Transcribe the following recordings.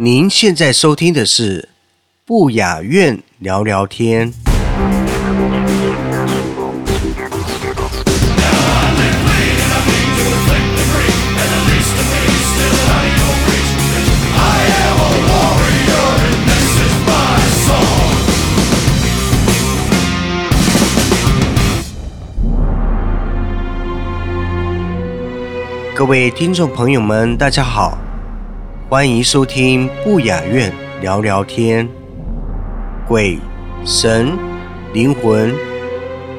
您现在收听的是不雅院聊聊天。各位听众朋友们，大家好。欢迎收听不雅院聊聊天。鬼、神、灵魂，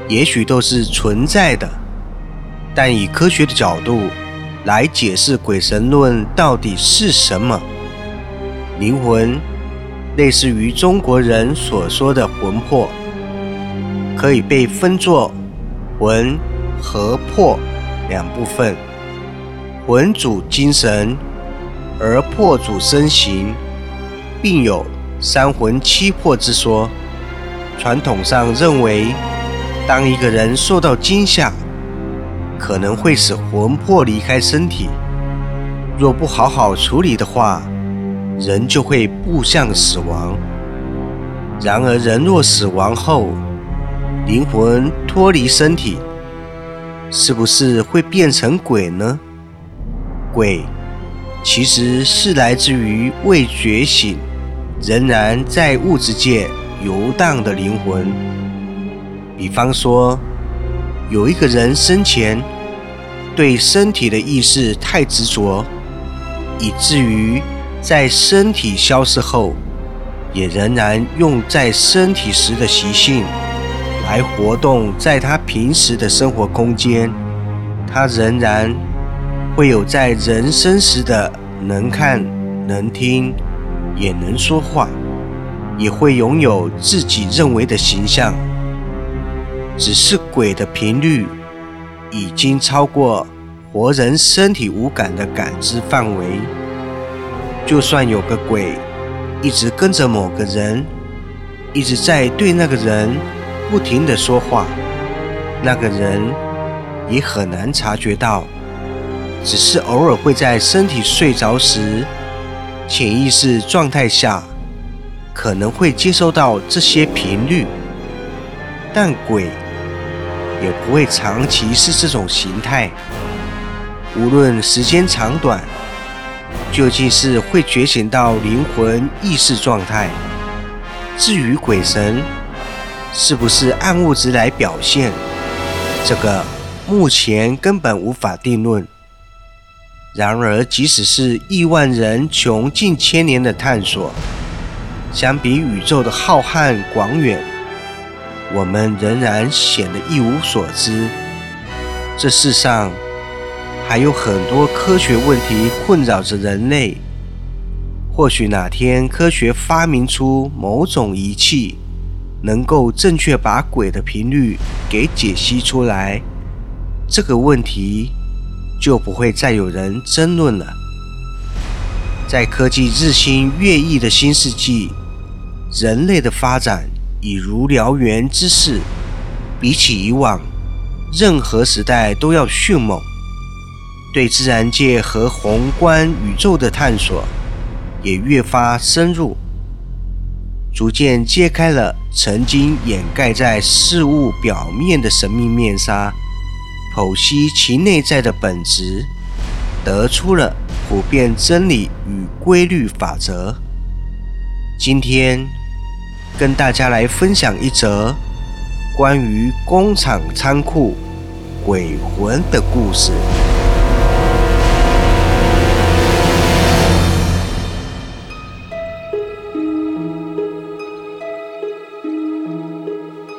也许都是存在的，但以科学的角度来解释鬼神论到底是什么？灵魂类似于中国人所说的魂魄，可以被分作魂和魄两部分。魂主精神。而魄主身形，并有三魂七魄之说。传统上认为，当一个人受到惊吓，可能会使魂魄离开身体。若不好好处理的话，人就会步向死亡。然而，人若死亡后，灵魂脱离身体，是不是会变成鬼呢？鬼。其实是来自于未觉醒、仍然在物质界游荡的灵魂。比方说，有一个人生前对身体的意识太执着，以至于在身体消失后，也仍然用在身体时的习性来活动在他平时的生活空间，他仍然。会有在人生时的能看、能听，也能说话，也会拥有自己认为的形象。只是鬼的频率已经超过活人身体无感的感知范围。就算有个鬼一直跟着某个人，一直在对那个人不停的说话，那个人也很难察觉到。只是偶尔会在身体睡着时，潜意识状态下，可能会接收到这些频率，但鬼也不会长期是这种形态。无论时间长短，究竟是会觉醒到灵魂意识状态。至于鬼神是不是按物质来表现，这个目前根本无法定论。然而，即使是亿万人穷近千年的探索，相比宇宙的浩瀚广远，我们仍然显得一无所知。这世上还有很多科学问题困扰着人类。或许哪天科学发明出某种仪器，能够正确把鬼的频率给解析出来，这个问题。就不会再有人争论了。在科技日新月异的新世纪，人类的发展已如燎原之势，比起以往任何时代都要迅猛。对自然界和宏观宇宙的探索也越发深入，逐渐揭开了曾经掩盖在事物表面的神秘面纱。剖析其内在的本质，得出了普遍真理与规律法则。今天跟大家来分享一则关于工厂仓库鬼魂的故事。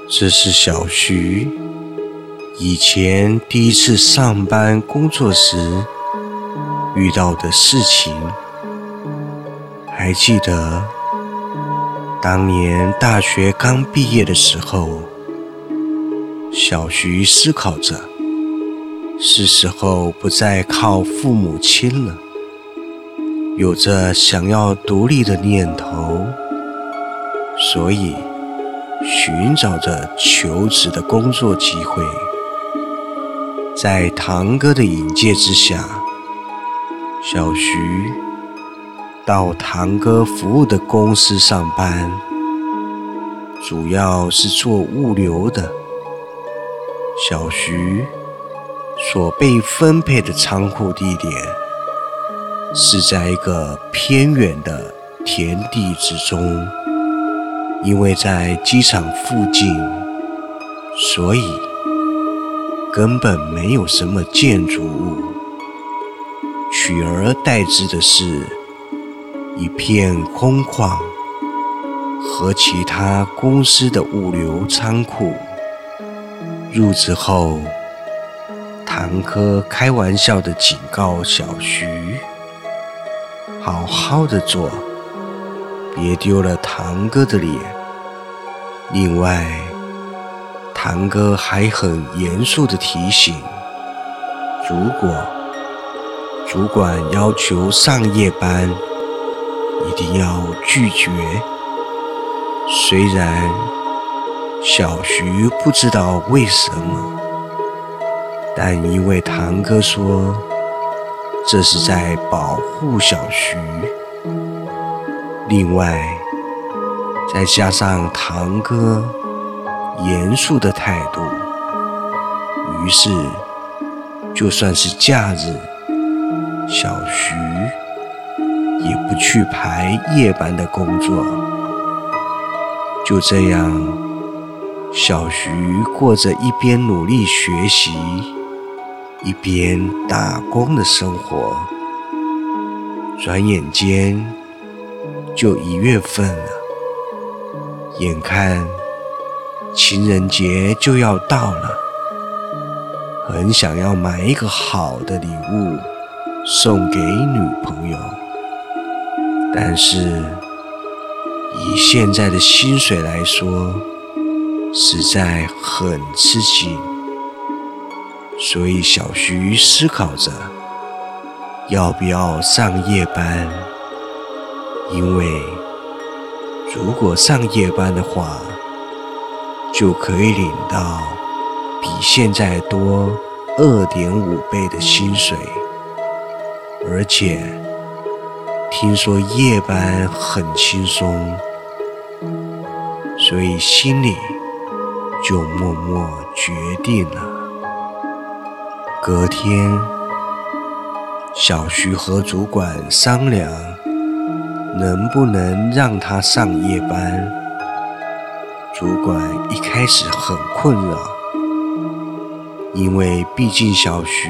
这是小徐。以前第一次上班工作时遇到的事情，还记得当年大学刚毕业的时候，小徐思考着，是时候不再靠父母亲了，有着想要独立的念头，所以。寻找着求职的工作机会，在堂哥的引荐之下，小徐到堂哥服务的公司上班，主要是做物流的。小徐所被分配的仓库地点是在一个偏远的田地之中。因为在机场附近，所以根本没有什么建筑物，取而代之的是一片空旷和其他公司的物流仓库。入职后，唐科开玩笑的警告小徐：“好好的做。”别丢了堂哥的脸。另外，堂哥还很严肃地提醒：如果主管要求上夜班，一定要拒绝。虽然小徐不知道为什么，但因为堂哥说这是在保护小徐。另外，再加上堂哥严肃的态度，于是就算是假日，小徐也不去排夜班的工作。就这样，小徐过着一边努力学习，一边打工的生活。转眼间。就一月份了，眼看情人节就要到了，很想要买一个好的礼物送给女朋友，但是以现在的薪水来说，实在很吃紧，所以小徐思考着要不要上夜班。因为如果上夜班的话，就可以领到比现在多二点五倍的薪水，而且听说夜班很轻松，所以心里就默默决定了。隔天，小徐和主管商量。能不能让他上夜班？主管一开始很困扰，因为毕竟小徐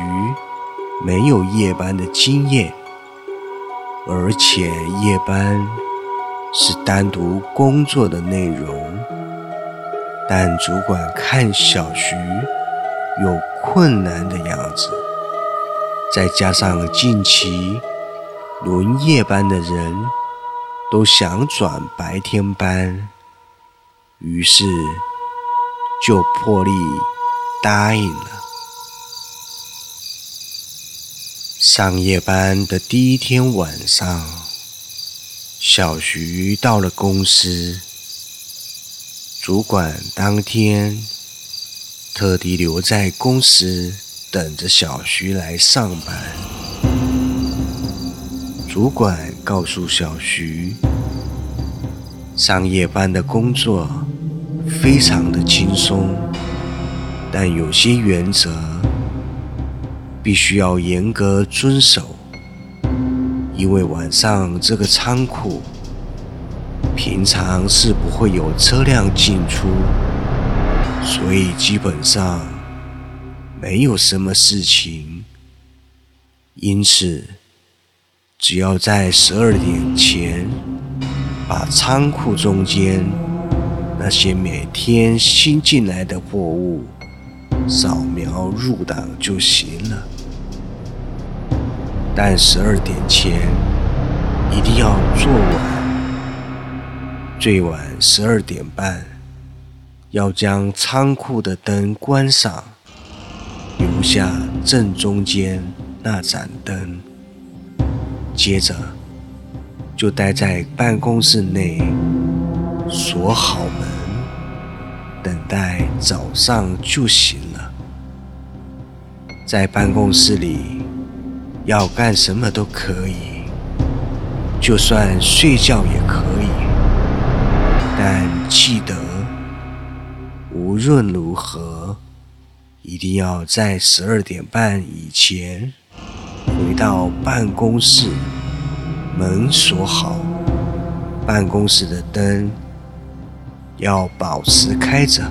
没有夜班的经验，而且夜班是单独工作的内容。但主管看小徐有困难的样子，再加上近期轮夜班的人。都想转白天班，于是就破例答应了。上夜班的第一天晚上，小徐到了公司，主管当天特地留在公司等着小徐来上班。主管告诉小徐，上夜班的工作非常的轻松，但有些原则必须要严格遵守，因为晚上这个仓库平常是不会有车辆进出，所以基本上没有什么事情，因此。只要在十二点前把仓库中间那些每天新进来的货物扫描入档就行了。但十二点前一定要做完，最晚十二点半要将仓库的灯关上，留下正中间那盏灯。接着就待在办公室内，锁好门，等待早上就行了。在办公室里。要干什么都可以，就算睡觉也可以，但记得无论如何，一定要在十二点半以前回到办公室，门锁好，办公室的灯要保持开着，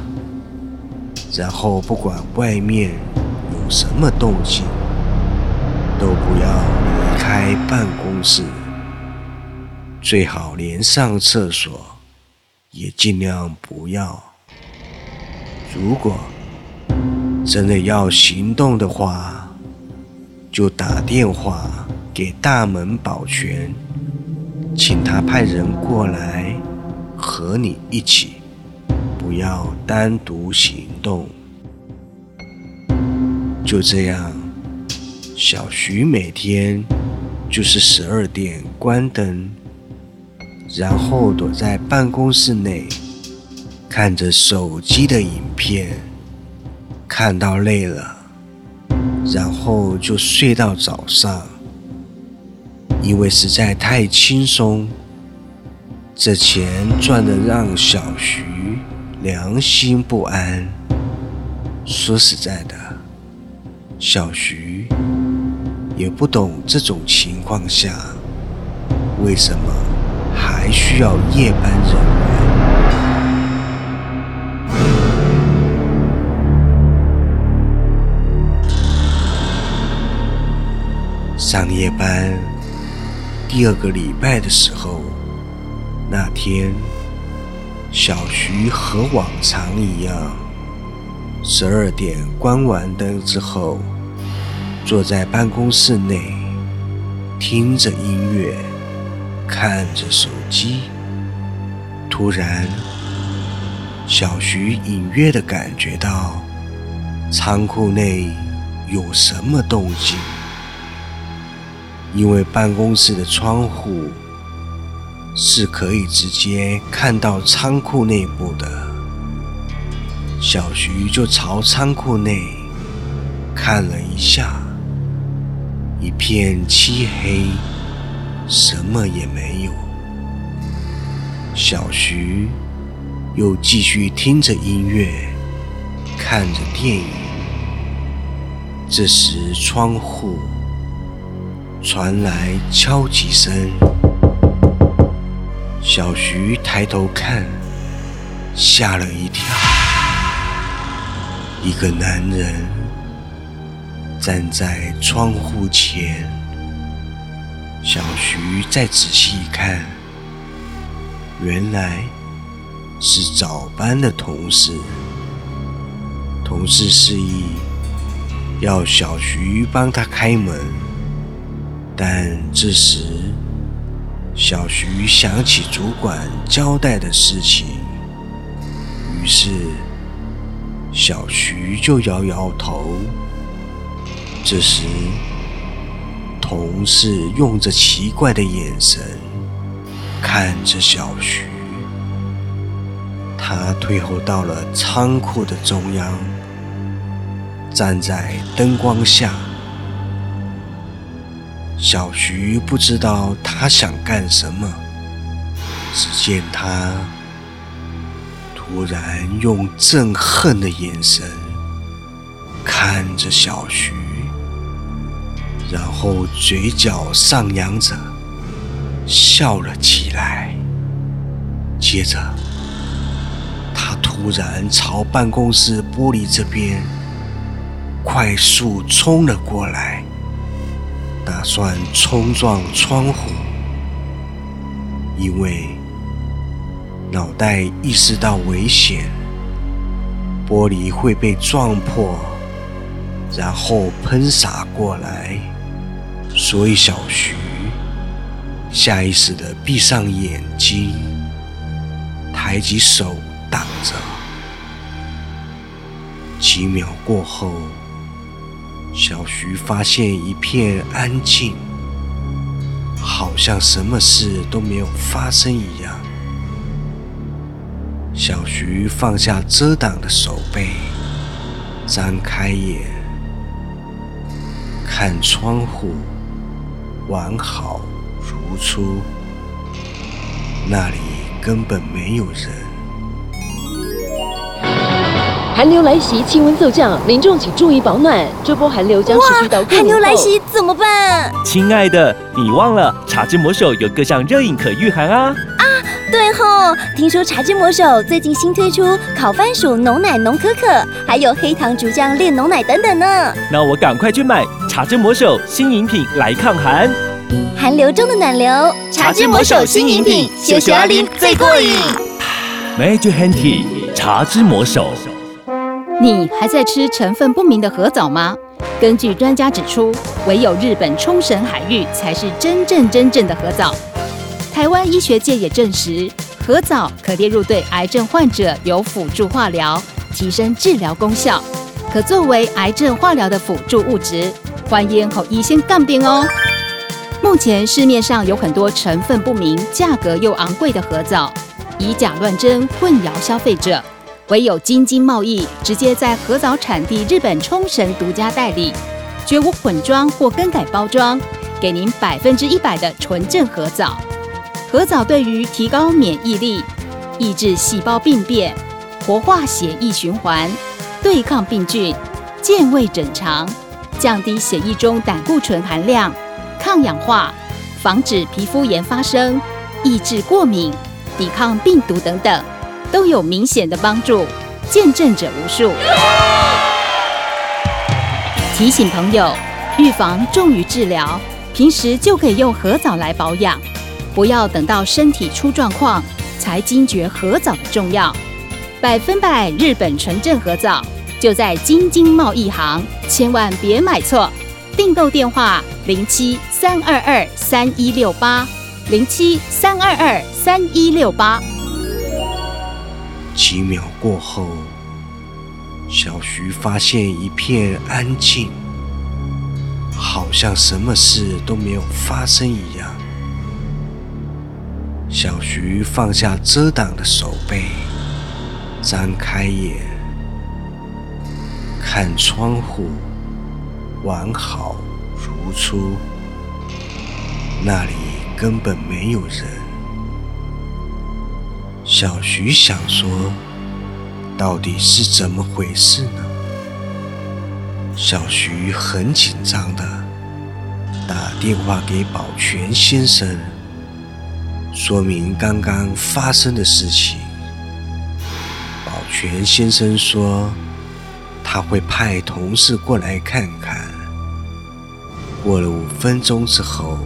然后不管外面有什么动静。都不要离开办公室，最好连上厕所也尽量不要。如果真的要行动的话，就打电话给大门保全，请他派人过来和你一起，要单独行动。就这样。小徐每天就是十二点关灯，然后躲在办公室内看着手机的影片，看到累了，然后就睡到早上。因为实在太轻松，这钱赚的让小徐良心不安。说实在的，小徐。也不懂这种情况下为什么还需要夜班人员。上夜班第二个礼拜的时候，那天小徐和往常一样，十二点关完灯之后。坐在办公室内，听着音乐，看着手机。突然，小徐隐约的感觉到仓库内有什么动静。因为办公室的窗户是可以直接看到仓库内部的，小徐就朝仓库内看了一下。一片漆黑，什么也没有。小徐又继续听着音乐，看着电影。这时，窗户传来敲击声。小徐抬头看，吓了一跳，一个男人。站在窗户前，小徐再仔细一看，原来是早班的同事。同事示意要小徐帮他开门，但这时小徐想起主管交代的事情，于是小徐就摇摇头。这时，同事用着奇怪的眼神看着小徐。他退后到了仓库的中央，站在灯光下。小徐不知道他想干什么，只见他突然用憎恨的眼神看着小徐。然后嘴角上扬着，笑了起来。接着，他突然朝办公室玻璃这边快速冲了过来，打算冲撞窗户。因为脑袋意识到危险，玻璃会被撞破，然后喷洒过来。所以小徐下意识地闭上眼睛，抬起手挡着。几秒过后，小徐发现一片安静，好像什么事都没有发生一样。小徐放下遮挡的手背，张开眼，看窗户，完好如初，那里根本没有人。寒流来袭，气温骤降，民众请注意保暖。这波寒流将持续到过寒。流来袭怎么办？亲爱的，你忘了茶之魔手有各项热饮可御寒啊！啊对吼，听说茶之魔手最近新推出烤番薯浓奶浓可可，还有黑糖竹浆炼浓奶等等呢。那我赶快去买茶之魔手新饮品来抗寒。寒流中的暖流，茶之魔手新饮品，秀秀阿林最过瘾。Major Handy 茶之魔手。你还在吃成分不明的核藻吗？根据专家指出，唯有日本冲绳海域才是真正真正的核藻。台湾医学界也证实，核藻可列入对癌症患者有辅助化疗，提升治疗功效，可作为癌症化疗的辅助物质。欢迎后医先杠定哦。目前市面上有很多成分不明、价格又昂贵的核藻，以假乱真，混淆消费者。唯有京津贸易直接在河藻产地日本冲绳独家代理，绝无混装或更改包装，给您百分之一百的纯正河藻。河藻对于提高免疫力、抑制细胞病变、活化血液循环、对抗病菌、健胃整肠、降低血液中胆固醇含量、抗氧化、防止皮肤炎发生、抑制过敏、抵抗病毒等等。都有明显的帮助，见证者无数。提醒朋友，预防重于治疗，平时就可以用核藻来保养，不要等到身体出状况才惊觉核藻的重要。百分百日本纯正核藻就在京津贸易行，千万别买错。订购电话：零七三二二三一六八零七三二二三一六八。几秒过后，小徐发现一片安静，好像什么事都没有发生一样。小徐放下遮挡的手背，张开眼，看窗户，完好如初，那里根本没有人。小徐想说：“到底是怎么回事呢？”小徐很紧张的打电话给保全先生，说明刚刚发生的事情。保全先生说他会派同事过来看看。过了五分钟之后。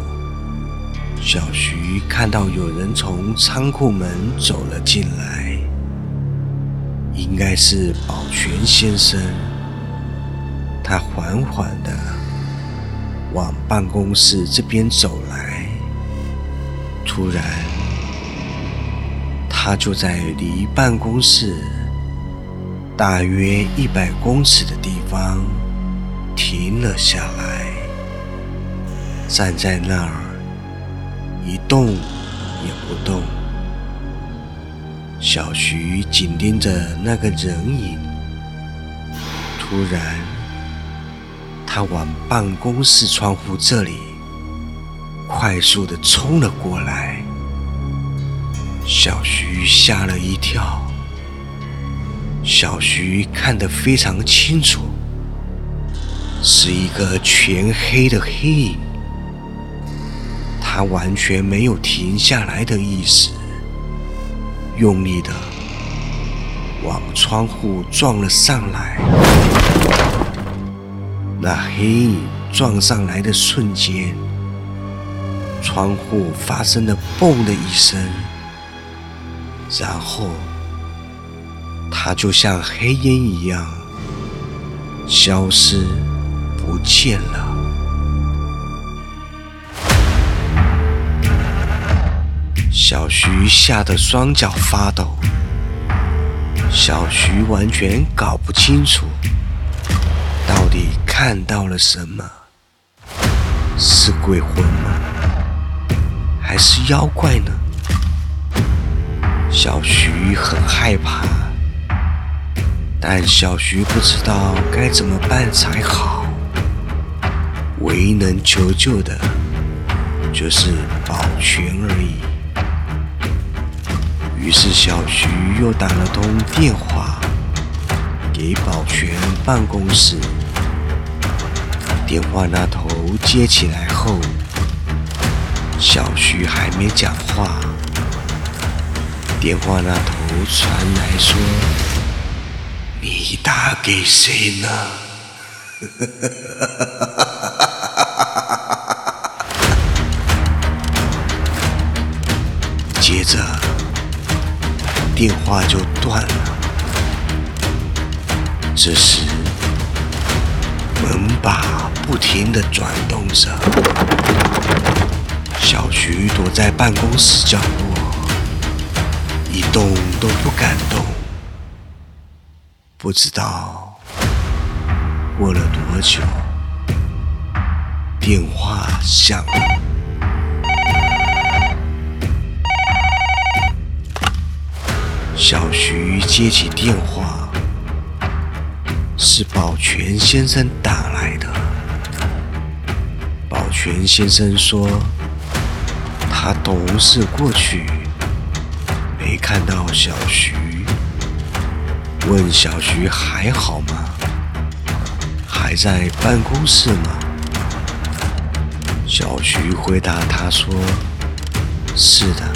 小徐看到有人从仓库门走了进来，应该是保全先生。他缓缓地往办公室这边走来，突然，他就在离办公室大约一百公尺的地方停了下来，站在那儿。一动也不动，小徐紧盯着那个人影。突然，他往办公室窗户这里快速的冲了过来。小徐吓了一跳。小徐看得非常清楚，是一个全黑的黑影。他完全没有停下来的意思，用力的往窗户撞了上来。那黑影撞上来的瞬间，窗户发生了“嘣”的一声，然后他就像黑烟一样消失不见了。小徐吓得双脚发抖。小徐完全搞不清楚，到底看到了什么？是鬼魂吗？还是妖怪呢？小徐很害怕，但小徐不知道该怎么办才好。唯一能求救的，就是保全而已。于是小徐又打了通电话给保全办公室。电话那头接起来后，小徐还没讲话，电话那头传来说：“你打给谁呢？” 电话就断了。这时，门把不停的转动着。小徐躲在办公室角落，一动都不敢动。不知道过了多久，电话响了。小徐接起电话，是保全先生打来的。保全先生说，他同事过去没看到小徐，问小徐还好吗？还在办公室吗？小徐回答他说：“是的。”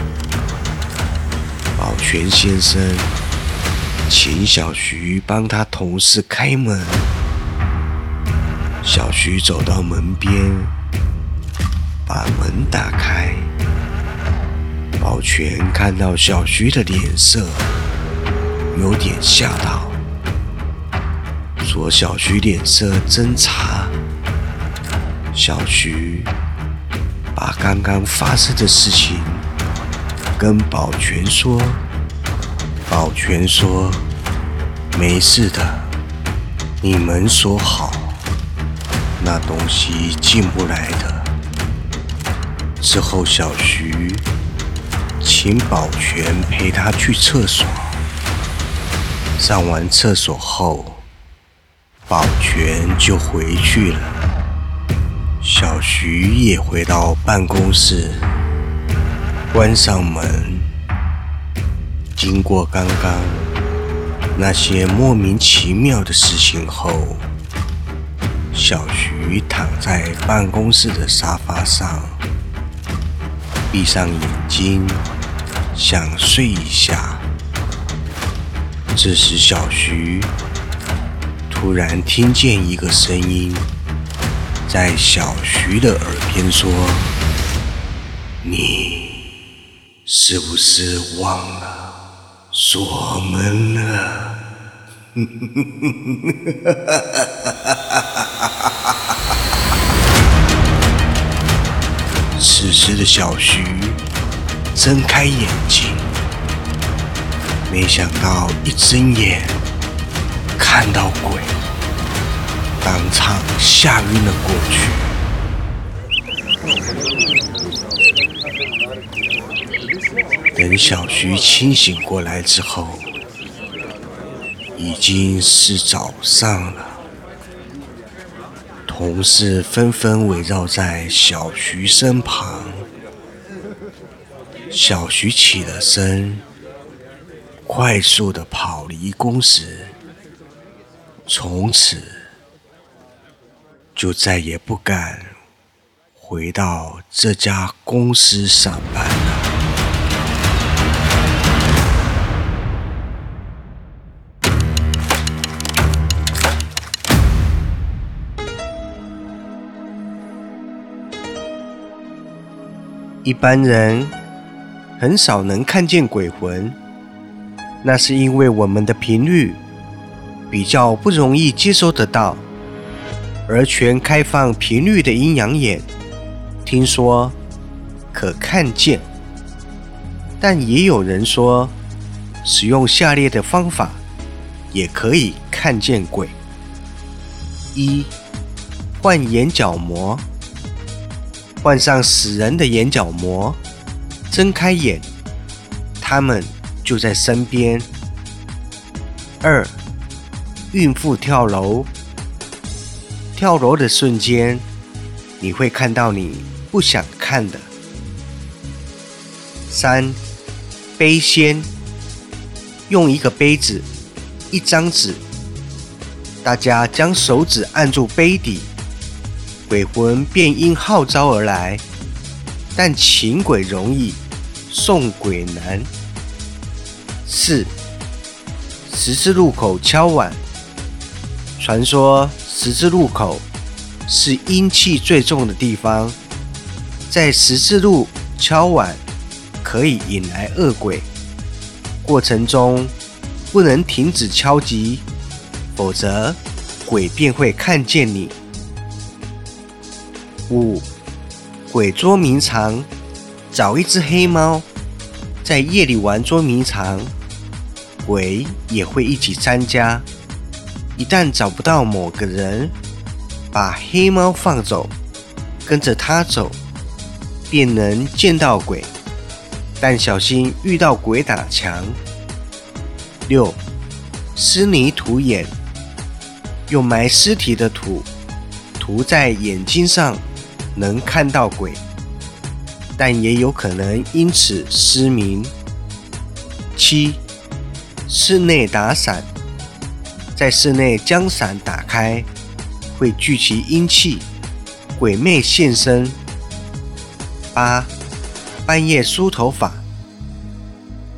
保全先生请小徐帮他同事开门。小徐走到门边，把门打开。保全看到小徐的脸色，有点吓到，说：“小徐脸色真差。”小徐把刚刚发生的事情。跟保全说，保全说没事的，你门锁好，那东西进不来的。之后，小徐请保全陪他去厕所，上完厕所后，保全就回去了，小徐也回到办公室。关上门，经过刚刚那些莫名其妙的事情后，小徐躺在办公室的沙发上，闭上眼睛，想睡一下。这时，小徐突然听见一个声音在小徐的耳边说：“你。”是不是忘了锁门了？此时的小徐睁开眼睛，没想到一睁眼看到鬼，当场吓晕了过去。等小徐清醒过来之后，已经是早上了。同事纷纷围绕在小徐身旁。小徐起了身，快速的跑离公司，从此就再也不敢回到这家公司上班了。一般人很少能看见鬼魂，那是因为我们的频率比较不容易接收得到，而全开放频率的阴阳眼，听说可看见，但也有人说，使用下列的方法也可以看见鬼：一、换眼角膜，换上死人的眼角膜，睁开眼，他们。就在身边。二，孕妇跳楼，跳楼的瞬间，你会看到你不想看的。三，杯仙，用一个杯子，一张纸，大家将手指按住杯底，鬼魂便因号召而来，但请鬼容易，送鬼难。四，十字路口敲碗。传说十字路口是阴气最重的地方，在十字路敲碗可以引来恶鬼。过程中不能停止敲击，否则鬼便会看见你。五，鬼捉迷藏，找一只黑猫，在夜里玩捉迷藏。鬼也会一起参加。一旦找不到某个人，把黑猫放走，跟着他走，便能见到鬼。但小心遇到鬼打墙。六，湿泥土眼，用埋尸体的土涂在眼睛上，能看到鬼，但也有可能因此失明。七。室内打伞，在室内将伞打开，会聚集阴气，鬼魅现身。八，半夜梳头发，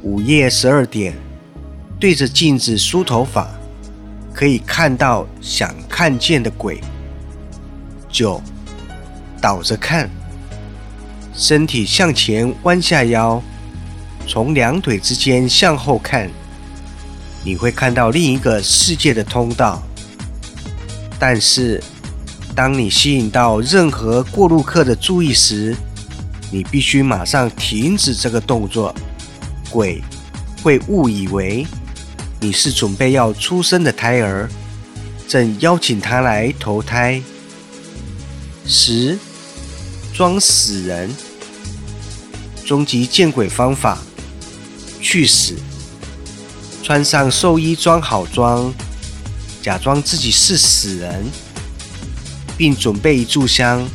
午夜十二点对着镜子梳头发，可以看到想看见的鬼。九，倒着看，身体向前弯下腰，从两腿之间向后看。你会看到另一个世界的通道，但是当你吸引到任何过路客的注意时，你必须马上停止这个动作。鬼会误以为你是准备要出生的胎儿，正邀请他来投胎。十，装死人，终极见鬼方法，去死。穿上寿衣，装好装，假装自己是死人，并准备一炷香。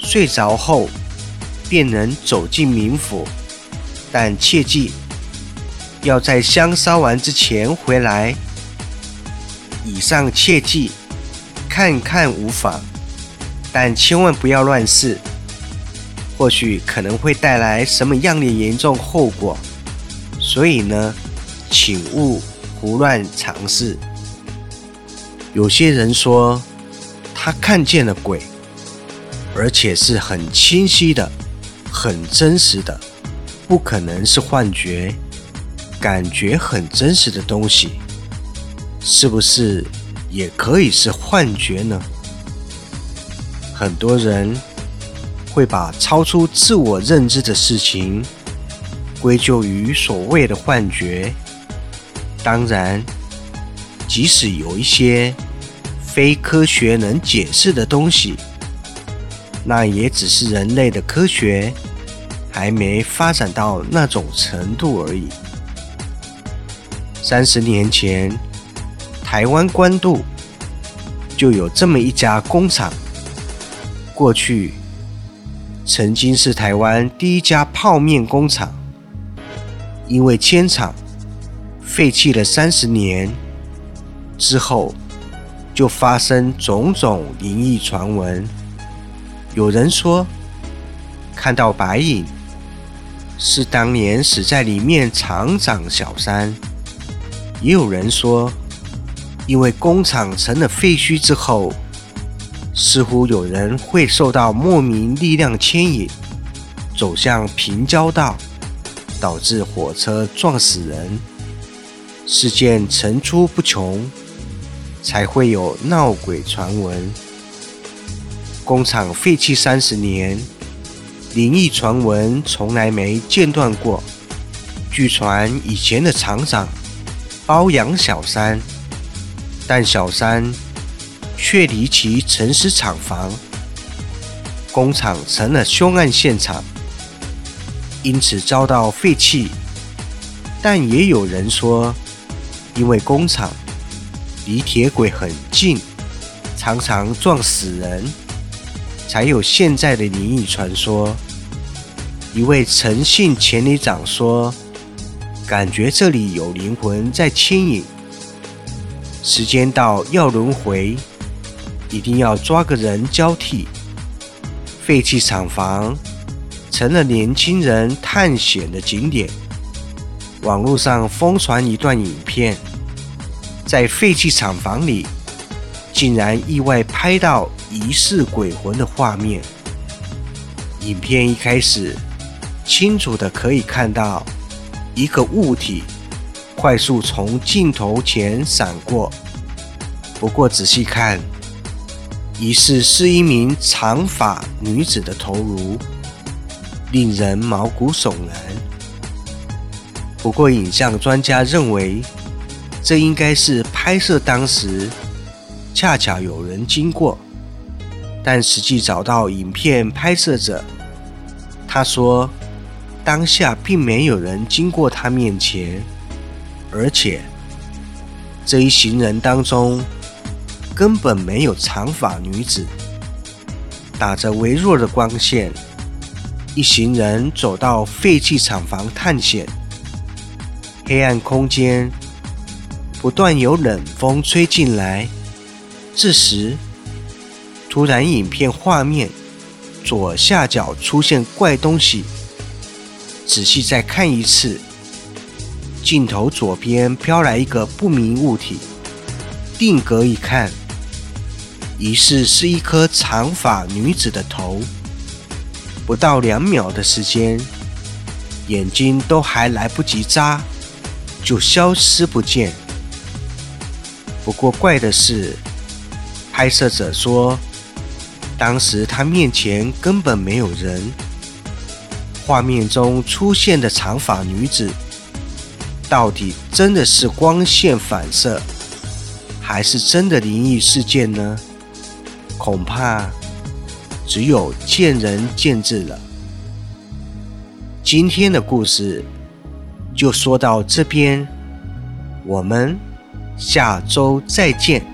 睡着后，便能走进冥府，但切记要在香烧完之前回来。以上切记，看看无妨，但千万不要乱试，或许可能会带来什么样的严重后果。所以呢？请勿胡乱尝试。有些人说他看见了鬼，而且是很清晰的、很真实的，不可能是幻觉。感觉很真实的东西，是不是也可以是幻觉呢？很多人会把超出自我认知的事情归咎于所谓的幻觉。当然，即使有一些非科学能解释的东西，那也只是人类的科学还没发展到那种程度而已。三十年前，台湾关渡就有这么一家工厂，过去曾经是台湾第一家泡面工厂，因为迁厂。废弃了三十年之后，就发生种种灵异传闻。有人说看到白影，是当年死在里面厂长小三；也有人说，因为工厂成了废墟之后，似乎有人会受到莫名力量牵引，走向平交道，导致火车撞死人。事件层出不穷，才会有闹鬼传闻。工厂废弃三十年，灵异传闻从来没间断过。据传以前的厂长包养小三，但小三却离奇沉尸厂房，工厂成了凶案现场，因此遭到废弃。但也有人说，因为工厂离铁轨很近，常常撞死人，才有现在的灵异传说。一位诚信前里长说。感觉这里有灵魂在牵引，时间到要轮回，一定要抓个人交替。废弃厂房成了年轻人探险的景点。网络上疯传一段影片，在废弃厂房里，竟然意外拍到疑似鬼魂的画面。影片一开始，清楚的可以看到。一个物体快速从镜头前闪过，不过仔细看，疑似是一名长发女子的头颅，令人毛骨悚然。不过，影像专家认为，这应该是拍摄当时恰巧有人经过，但实际找到影片拍摄者，他说。当下并没有人经过他面前，而且这一行人当中根本没有长发女子。打着微弱的光线，一行人走到废弃厂房探险。黑暗空间不断有冷风吹进来，这时突然，影片画面左下角出现怪东西。仔细再看一次，镜头左边飘来一个不明物体，定格一看，疑似是一颗长发女子的头。不到两秒的时间，眼睛都还来不及眨，就消失不见。不过怪的是，拍摄者说，当时他面前根本没有人。画面中出现的长发女子，到底真的是光线反射，还是真的灵异事件呢？恐怕只有见仁见智了。今天的故事就说到这边，我们下周再见。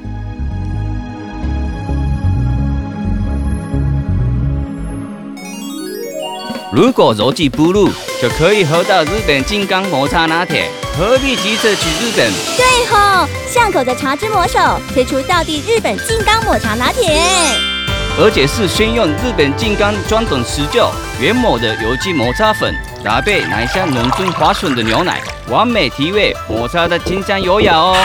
如果柔记不入，就可以喝到日本金刚抹茶拿铁，何必急着去日本？对吼，巷口的茶之魔手推出到地日本金刚抹茶拿铁，而且是先用日本金刚专等持久原抹的有机抹茶粉，搭配奶香浓醇滑顺的牛奶，完美提味抹茶的清香优雅哦。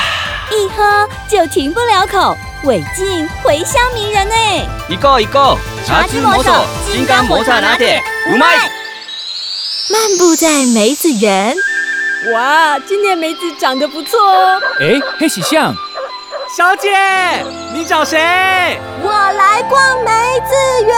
一喝就停不了口，尾劲回香名人呢。一个一个茶之魔手金刚魔茶拿铁。五麦，漫步在梅子园。哇，今年梅子长得不错哦。哎，黑喜象，小姐，你找谁？我来逛梅子园。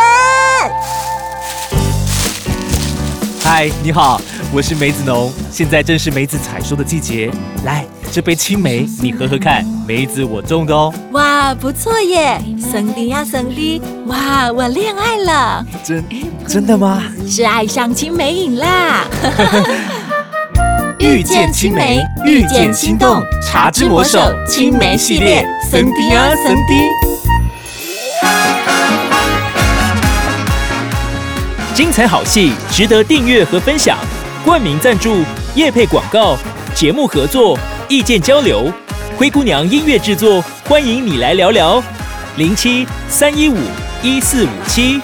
嗨，你好，我是梅子农，现在正是梅子采收的季节，来。这杯青梅，你喝喝看，梅子我种的哦。哇，不错耶，森迪呀森迪，哇，我恋爱了。真真的吗？是爱上青梅饮啦。遇见青梅，遇见心动，茶之魔手青梅系列，森迪呀森迪。精彩好戏，值得订阅和分享。冠名赞助，夜配广告，节目合作。意见交流，灰姑娘音乐制作，欢迎你来聊聊，零七三一五一四五七。